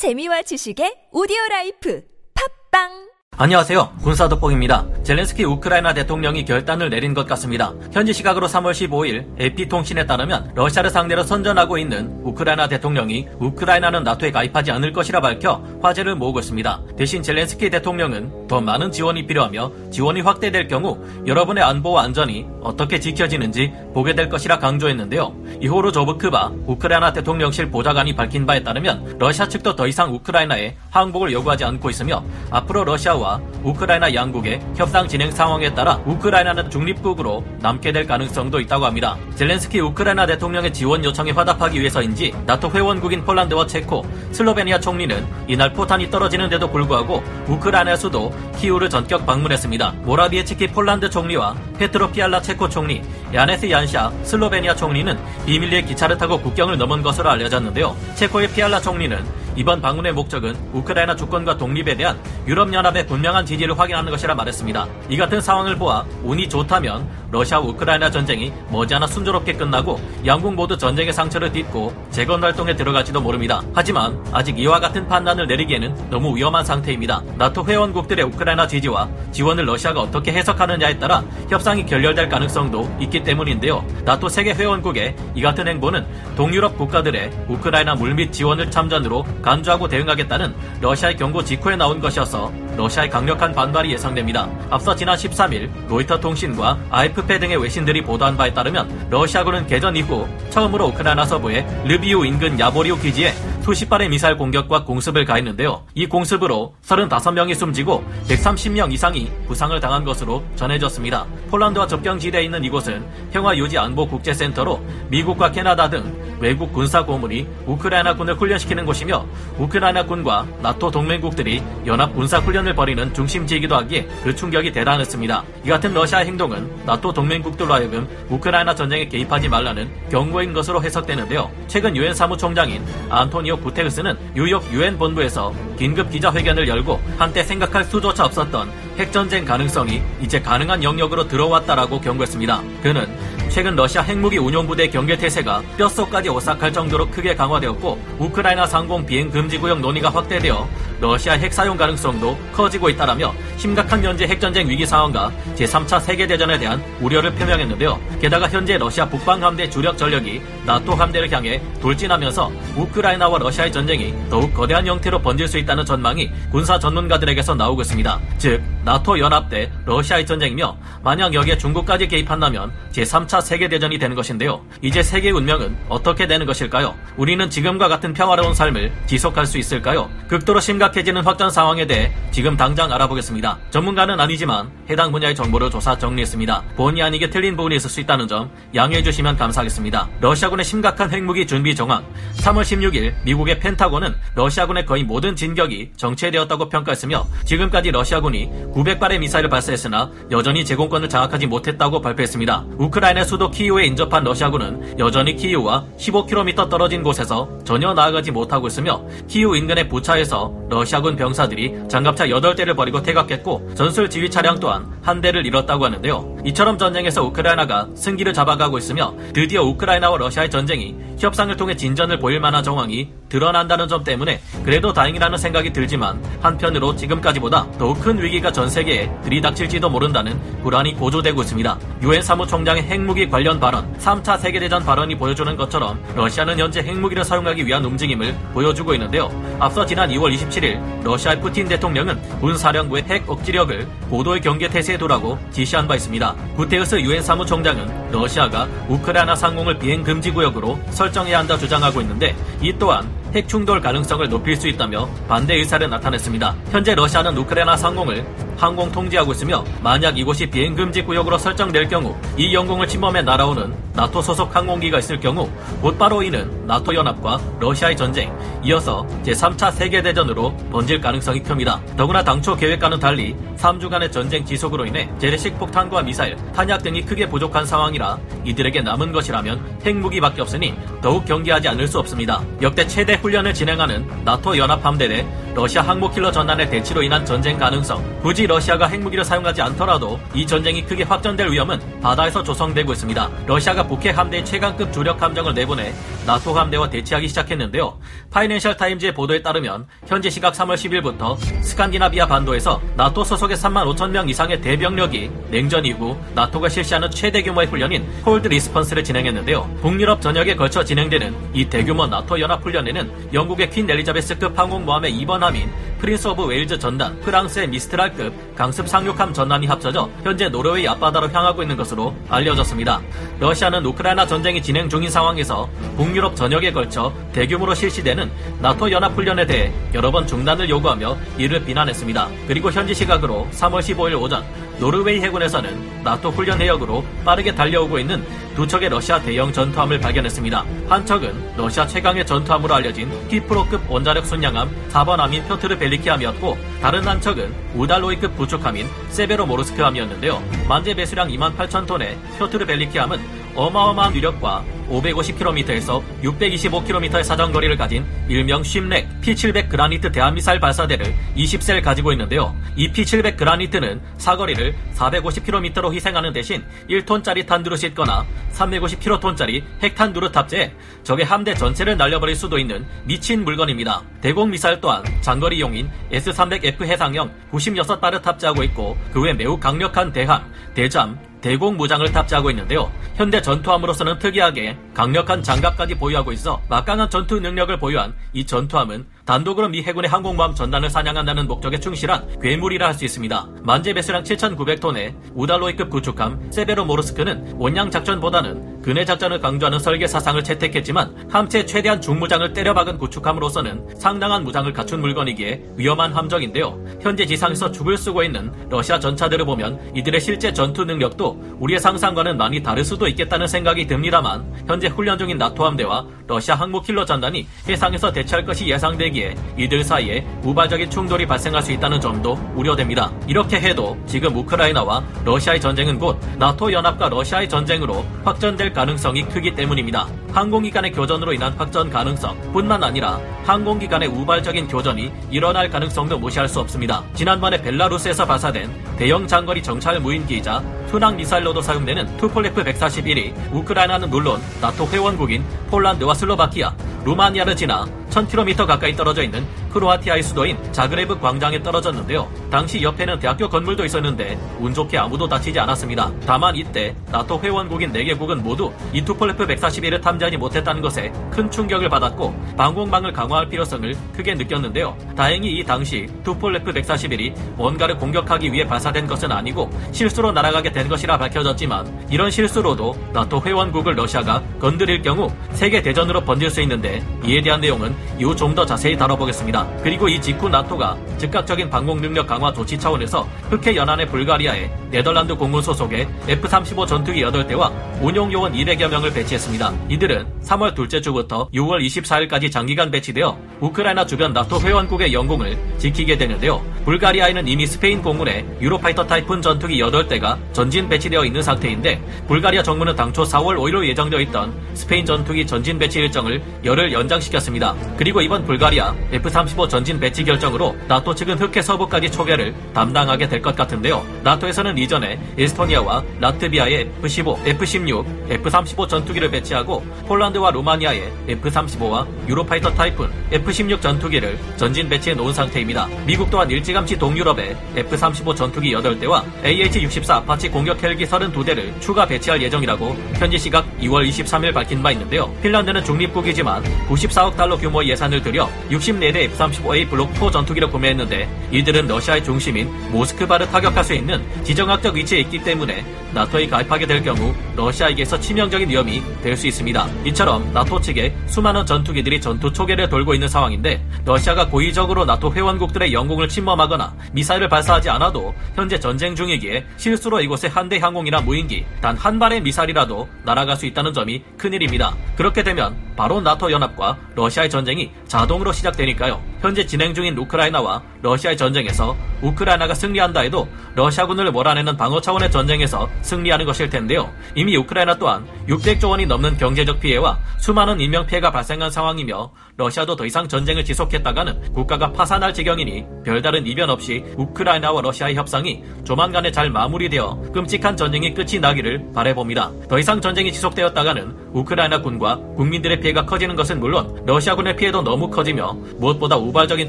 재미와 지식의 오디오 라이프. 팟빵 안녕하세요. 군사도뽕입니다. 젤렌스키 우크라이나 대통령이 결단을 내린 것 같습니다. 현지 시각으로 3월 15일 AP통신에 따르면 러시아를 상대로 선전하고 있는 우크라이나 대통령이 우크라이나는 나토에 가입하지 않을 것이라 밝혀 화제를 모으고 있습니다. 대신 젤렌스키 대통령은 더 많은 지원이 필요하며 지원이 확대될 경우 여러분의 안보와 안전이 어떻게 지켜지는지 보게 될 것이라 강조했는데요. 이호르 조브크바 우크라이나 대통령실 보좌관이 밝힌 바에 따르면 러시아 측도 더 이상 우크라이나에 항복을 요구하지 않고 있으며 앞으로 러시아와 우크라이나 양국의 협상 진행 상황에 따라 우크라이나는 중립국으로 남게 될 가능성도 있다고 합니다. 젤렌스키 우크라이나 대통령의 지원 요청에 화답하기 위해서인지 나토 회원국인 폴란드와 체코, 슬로베니아 총리는 이날 포탄이 떨어지는데도 불구하고 우크라이나 수도 키우를 전격 방문했습니다. 모라비에츠키 폴란드 총리와 페트로 피알라 체코 총리, 야네스 얀샤 슬로베니아 총리는 비밀리에 기차를 타고 국경을 넘은 것으로 알려졌는데요. 체코의 피알라 총리는 이번 방문의 목적은 우크라이나 주권과 독립에 대한 유럽연합의 분명한 지지를 확인하는 것이라 말했습니다. 이 같은 상황을 보아 운이 좋다면 러시아 우크라이나 전쟁이 머지않아 순조롭게 끝나고 양국 모두 전쟁의 상처를 딛고 재건 활동에 들어갈지도 모릅니다. 하지만 아직 이와 같은 판단을 내리기에는 너무 위험한 상태입니다. 나토 회원국들의 우크라이나 지지와 지원을 러시아가 어떻게 해석하느냐에 따라 협상이 결렬될 가능성도 있기 때문인데요. 나토 세계 회원국의 이 같은 행보는 동유럽 국가들의 우크라이나 물밑 지원을 참전으로 간주하고 대응하겠다는 러시아의 경고 직후에 나온 것이어서 러시아의 강력한 반발이 예상됩니다. 앞서 지난 13일 로이터 통신과 아이프페 등의 외신들이 보도한 바에 따르면 러시아군은 개전 이후 처음으로 우크라이나 서부의 르비우 인근 야보리우 기지에 수십 발의 미사일 공격과 공습을 가했는데요. 이 공습으로 35명이 숨지고 130명 이상이 부상을 당한 것으로 전해졌습니다. 폴란드와 접경지대에 있는 이곳은 평화유지안보국제센터로 미국과 캐나다 등 외국 군사 고문이 우크라이나 군을 훈련시키는 곳이며 우크라이나 군과 나토 동맹국들이 연합 군사 훈련을 벌이는 중심지이기도 하기에 그 충격이 대단했습니다. 이 같은 러시아의 행동은 나토 동맹국들로 하여금 우크라이나 전쟁에 개입하지 말라는 경고인 것으로 해석되는데요. 최근 유엔 사무총장인 안토니오 구테르스는 뉴욕 유엔 본부에서 긴급 기자회견을 열고 한때 생각할 수조차 없었던 핵전쟁 가능성이 이제 가능한 영역으로 들어왔다라고 경고했습니다. 그는 최근 러시아 핵무기 운용부대 경계 태세가 뼛속까지 오싹할 정도로 크게 강화되었고 우크라이나 상공 비행 금지 구역 논의가 확대되어 러시아 핵 사용 가능성도 커지고 있다라며 심각한 현재 핵전쟁 위기 상황과 제3차 세계대전에 대한 우려를 표명했는데요. 게다가 현재 러시아 북방 함대 주력 전력이 나토 함대를 향해 돌진하면서 우크라이나와 러시아의 전쟁이 더욱 거대한 형태로 번질 수 있다는 전망이 군사 전문가들에게서 나오고 있습니다. 즉 나토 연합 대 러시아의 전쟁이며 만약 여기에 중국까지 개입한다면 제3차 세계대전이 되는 것인데요. 이제 세계 운명은 어떻게 되는 것일까요? 우리는 지금과 같은 평화로운 삶을 지속할 수 있을까요? 극도로 심각 해지는 확전 상황에 대해 지금 당장 알아보겠습니다. 전문가는 아니지만 해당 분야의 정보를 조사 정리했습니다. 본의 아니게 틀린 부분이 있을 수 있다는 점 양해해 주시면 감사하겠습니다. 러시아군의 심각한 핵무기 준비 정황 3월 16일 미국의 펜타곤은 러시아군의 거의 모든 진격이 정체되었다고 평가했으며 지금까지 러시아군이 900발의 미사일을 발사했으나 여전히 제공권을 장악하지 못했다고 발표했습니다. 우크라이나 수도 키이우에 인접한 러시아군은 여전히 키이우와 15km 떨어진 곳에서 전혀 나아가지 못하고 있으며 키이우 인근의 부차에서 러 시아군 병사들이 장갑차 8대를 버리고 퇴각했고 전술 지휘 차량 또한 한 대를 잃었다고 하는데요. 이처럼 전쟁에서 우크라이나가 승기를 잡아가고 있으며 드디어 우크라이나와 러시아의 전쟁이 협상을 통해 진전을 보일 만한 정황이 드러난다는 점 때문에 그래도 다행이라는 생각이 들지만 한편으로 지금까지보다 더욱 큰 위기가 전 세계에 들이닥칠지도 모른다는 불안이 고조되고 있습니다. 유엔 사무총장의 핵무기 관련 발언, 3차 세계대전 발언이 보여주는 것처럼 러시아는 현재 핵무기를 사용하기 위한 움직임을 보여주고 있는데요. 앞서 지난 2월 27일 러시아의 푸틴 대통령은 군사령부의 핵 억지력을 고도의 경계 태세에 두라고 지시한 바 있습니다. 구테우스 유엔 사무총장은 러시아가 우크라이나 상공을 비행 금지 구역으로 설정해야 한다 주장하고 있는데 이 또한 핵 충돌 가능성을 높일 수 있다며 반대 의사를 나타냈습니다. 현재 러시아는 우크라이나 상공을 항공 통제하고 있으며 만약 이곳이 비행 금지 구역으로 설정될 경우 이 영공을 침범해 날아오는 나토 소속 항공기가 있을 경우 곧바로 이는 나토 연합과 러시아의 전쟁, 이어서 제3차 세계 대전으로 번질 가능성이 큽니다. 더구나 당초 계획과는 달리 3주간의 전쟁 지속으로 인해 재래식 폭탄과 미사일, 탄약 등이 크게 부족한 상황이라 이들에게 남은 것이라면 핵무기밖에 없으니 더욱 경계하지 않을 수 없습니다. 역대 최대 훈련을 진행하는 나토 연합 함대 내 러시아 항모킬러 전단의 대치로 인한 전쟁 가능성, 굳이 러시아가 핵무기를 사용하지 않더라도 이 전쟁이 크게 확전될 위험은 바다에서 조성되고 있습니다. 러시아가 북해 함대의 최강급 주력 함정을 내보내 나토 함대와 대치하기 시작했는데요. 파이낸셜 타임즈의 보도에 따르면 현지 시각 3월 10일부터 스칸디나비아 반도에서 나토 소속의 3만 5천 명 이상의 대병력이 냉전 이후 나토가 실시하는 최대 규모의 훈련인 Cold Response를 진행했는데요. 북유럽 전역에 걸쳐 진행되는 이 대규모 나토 연합 훈련에는 영국의 퀸 엘리자베스급 항공모함의 2번 함인 프린스 오브 웨일즈 전단, 프랑스의 미스트랄급 강습 상륙함 전단이 합쳐져 현재 노르웨이 앞바다로 향하고 있는 것으로 알려졌습니다. 러시아는 우크라이나 전쟁이 진행 중인 상황에서 북유럽 전역에 걸쳐 대규모로 실시되는 나토 연합 훈련에 대해 여러 번 중단을 요구하며 이를 비난했습니다. 그리고 현지 시각으로 3월 15일 오전 노르웨이 해군에서는 나토 훈련 내역으로 빠르게 달려오고 있는 두 척의 러시아 대형 전투함을 발견했습니다. 한 척은 러시아 최강의 전투함으로 알려진 키프로급 원자력 순양함 4번함인 표트르 벨 리키함이었고 다른 한 척은 우달로이급 부축함인 세베로모르스크함이었는데요. 만재 배수량 2만 8천 톤의 표트르 벨리키함은 어마어마한 위력과 550km에서 625km의 사정거리를 가진 일명 쉽렉 P700 그라니트 대한미사일 발사대를 20셀 가지고 있는데요. 이 P700 그라니트는 사거리를 450km로 희생하는 대신 1톤짜리 탄두를 싣거나 350kton짜리 핵탄두를 탑재해 적의 함대 전체를 날려버릴 수도 있는 미친 물건입니다. 대공 미사일 또한 장거리용인 S-300F 해상형 96발을 탑재하고 있고 그 외 매우 강력한 대함, 대잠, 대공 무장을 탑재하고 있는데요. 현대 전투함으로서는 특이하게 강력한 장갑까지 보유하고 있어 막강한 전투 능력을 보유한 이 전투함은 단독으로 미 해군의 항공모함 전단을 사냥한다는 목적에 충실한 괴물이라 할 수 있습니다. 만재 배수량 7,900톤의 우달로이급 구축함 세베로모르스크는 원양 작전보다는 근해 작전을 강조하는 설계 사상을 채택했지만 함체 최대한 중무장을 때려박은 구축함으로서는 상당한 무장을 갖춘 물건이기에 위험한 함정인데요. 현재 지상에서 죽을 쓰고 있는 러시아 전차들을 보면 이들의 실제 전투 능력도 우리의 상상과는 많이 다를 수도 있겠다는 생각이 듭니다만 현재 훈련 중인 나토 함대와 러시아 항모 킬러 전단이 해상에서 대치할 것이 예상되기에 이들 사이에 우발적인 충돌이 발생할 수 있다는 점도 우려됩니다. 이렇게 해도 지금 우크라이나와 러시아의 전쟁은 곧 나토 연합과 러시아의 전쟁으로 확전될 가능성이 크기 때문입니다. 항공기간의 교전으로 인한 확전 가능성 뿐만 아니라 항공기간의 우발적인 교전이 일어날 가능성도 무시할 수 없습니다. 지난번에 벨라루스에서 발사된 대형 장거리 정찰 무인기이자 순항 미사일로도 사용되는 투폴레프 141이 우크라이나는 물론 나토 회원국인 폴란드와 슬로바키아, 루마니아를 지나 1000km 가까이 떨어져 있는 크로아티아의 수도인 자그레브 광장에 떨어졌는데요. 당시 옆에는 대학교 건물도 있었는데 운 좋게 아무도 다치지 않았습니다. 다만 이때 나토 회원국인 4개국은 모두 이 투폴레프 141을 탐지하지 못했다는 것에 큰 충격을 받았고 방공망을 강화할 필요성을 크게 느꼈는데요. 다행히 이 당시 투폴레프 141이 뭔가를 공격하기 위해 발사된 것은 아니고 실수로 날아가게 된 것이라 밝혀졌지만 이런 실수로도 나토 회원국을 러시아가 건드릴 경우 세계 대전으로 번질 수 있는데 이에 대한 내용은 이후 좀 더 자세히 다뤄보겠습니다. 그리고 이 직후 나토가 즉각적인 방공 능력 강화 조치 차원에서 흑해 연안의 불가리아에 네덜란드 공군 소속의 F-35 전투기 8대와 운용 요원 200여 명을 배치했습니다. 이들은 3월 둘째 주부터 6월 24일까지 장기간 배치되어 우크라이나 주변 나토 회원국의 영공을 지키게 되는데요. 불가리아에는 이미 스페인 공군의 유로파이터 타이푼 전투기 8대가 전진 배치되어 있는 상태인데 불가리아 정부는 당초 4월 5일로 예정되어 있던 스페인 전투기 전진 배치 일정을 열흘 연장시켰습니다. 그리고 이번 불가리아 F-35 전진 배치 결정으로 나토 측은 흑해 서부까지 초계를 담당하게 될 것 같은데요. 나토에서는 이전에 에스토니아와 라트비아에 F-15, F-16, F-35 전투기를 배치하고 폴란드와 루마니아에 F-35와 유로파이터 타이푼, F-16 전투기를 전진 배치해 놓은 상태입니다. 미국 또한 일찌감치 동유럽에 F-35 전투기 8대와 AH-64 아파치 공격 헬기 32대를 추가 배치할 예정이라고 현지 시각 2월 23일 밝힌 바 있는데요. 핀란드는 중립국이지만 94억 달러 규모 의 예산을 들여 64대 F-35A 블록 4 전투기를 구매했는데 이들은 러시아의 중심인 모스크바를 타격할 수 있는 지정학적 위치에 있기 때문에 나토에 가입하게 될 경우 러시아에게서 치명적인 위험이 될 수 있습니다. 이처럼 나토 측에 수많은 전투기들이 전투 초계를 돌고 있는 상황인데 러시아가 고의적으로 나토 회원국들의 영공을 침범하거나 미사일을 발사하지 않아도 현재 전쟁 중이기에 실수로 이곳에 한대 항공이나 무인기 단 한 발의 미사일이라도 날아갈 수 있다는 점이 큰일입니다. 그렇게 되면 바로 나토 연합과 러시아의 전쟁이 자동으로 시작되니까요. 현재 진행 중인 우크라이나와 러시아의 전쟁에서 우크라이나가 승리한다 해도 러시아군을 몰아내는 방어 차원의 전쟁에서 승리하는 것일 텐데요. 이미 우크라이나 또한 600조 원이 넘는 경제적 피해와 수많은 인명 피해가 발생한 상황이며 러시아도 더 이상 전쟁을 지속했다가는 국가가 파산할 지경이니 별다른 이변 없이 우크라이나와 러시아의 협상이 조만간에 잘 마무리되어 끔찍한 전쟁이 끝이 나기를 바래봅니다. 더 이상 전쟁이 지속되었다가는 우크라이나 군과 국민들의 피해가 커지는 것은 물론 러시아군의 피해도 너무 커지며 무엇보다 우발적인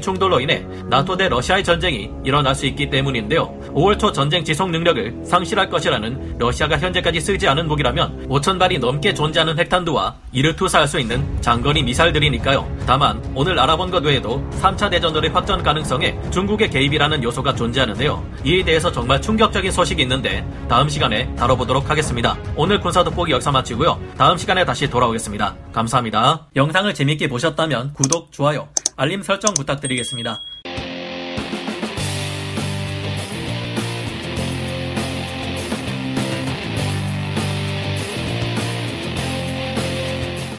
충돌로 인해 나토 대 러시아의 전쟁이 일어날 수 있기 때문인데요. 5월 초 전쟁 지속 능력을 상실할 것이라는 러시아가 현재까지 쓰지 않은 무기라면 5천 발이 넘게 존재하는 핵탄두와 이를 투사할 수 있는 장거리 미사일들이니까요. 다만 오늘 알아본 것 외에도 3차 대전으로의 확전 가능성에 중국의 개입이라는 요소가 존재하는데요. 이에 대해서 정말 충격적인 소식이 있는데 다음 시간에 다뤄보도록 하겠습니다. 오늘 군사 돋보기 역사 마치고요. 다음 시간에 다시 돌아오겠습니다. 감사합니다. 영상을 재밌게 보셨다면 구독, 좋아요, 알림 설정 부탁드리겠습니다.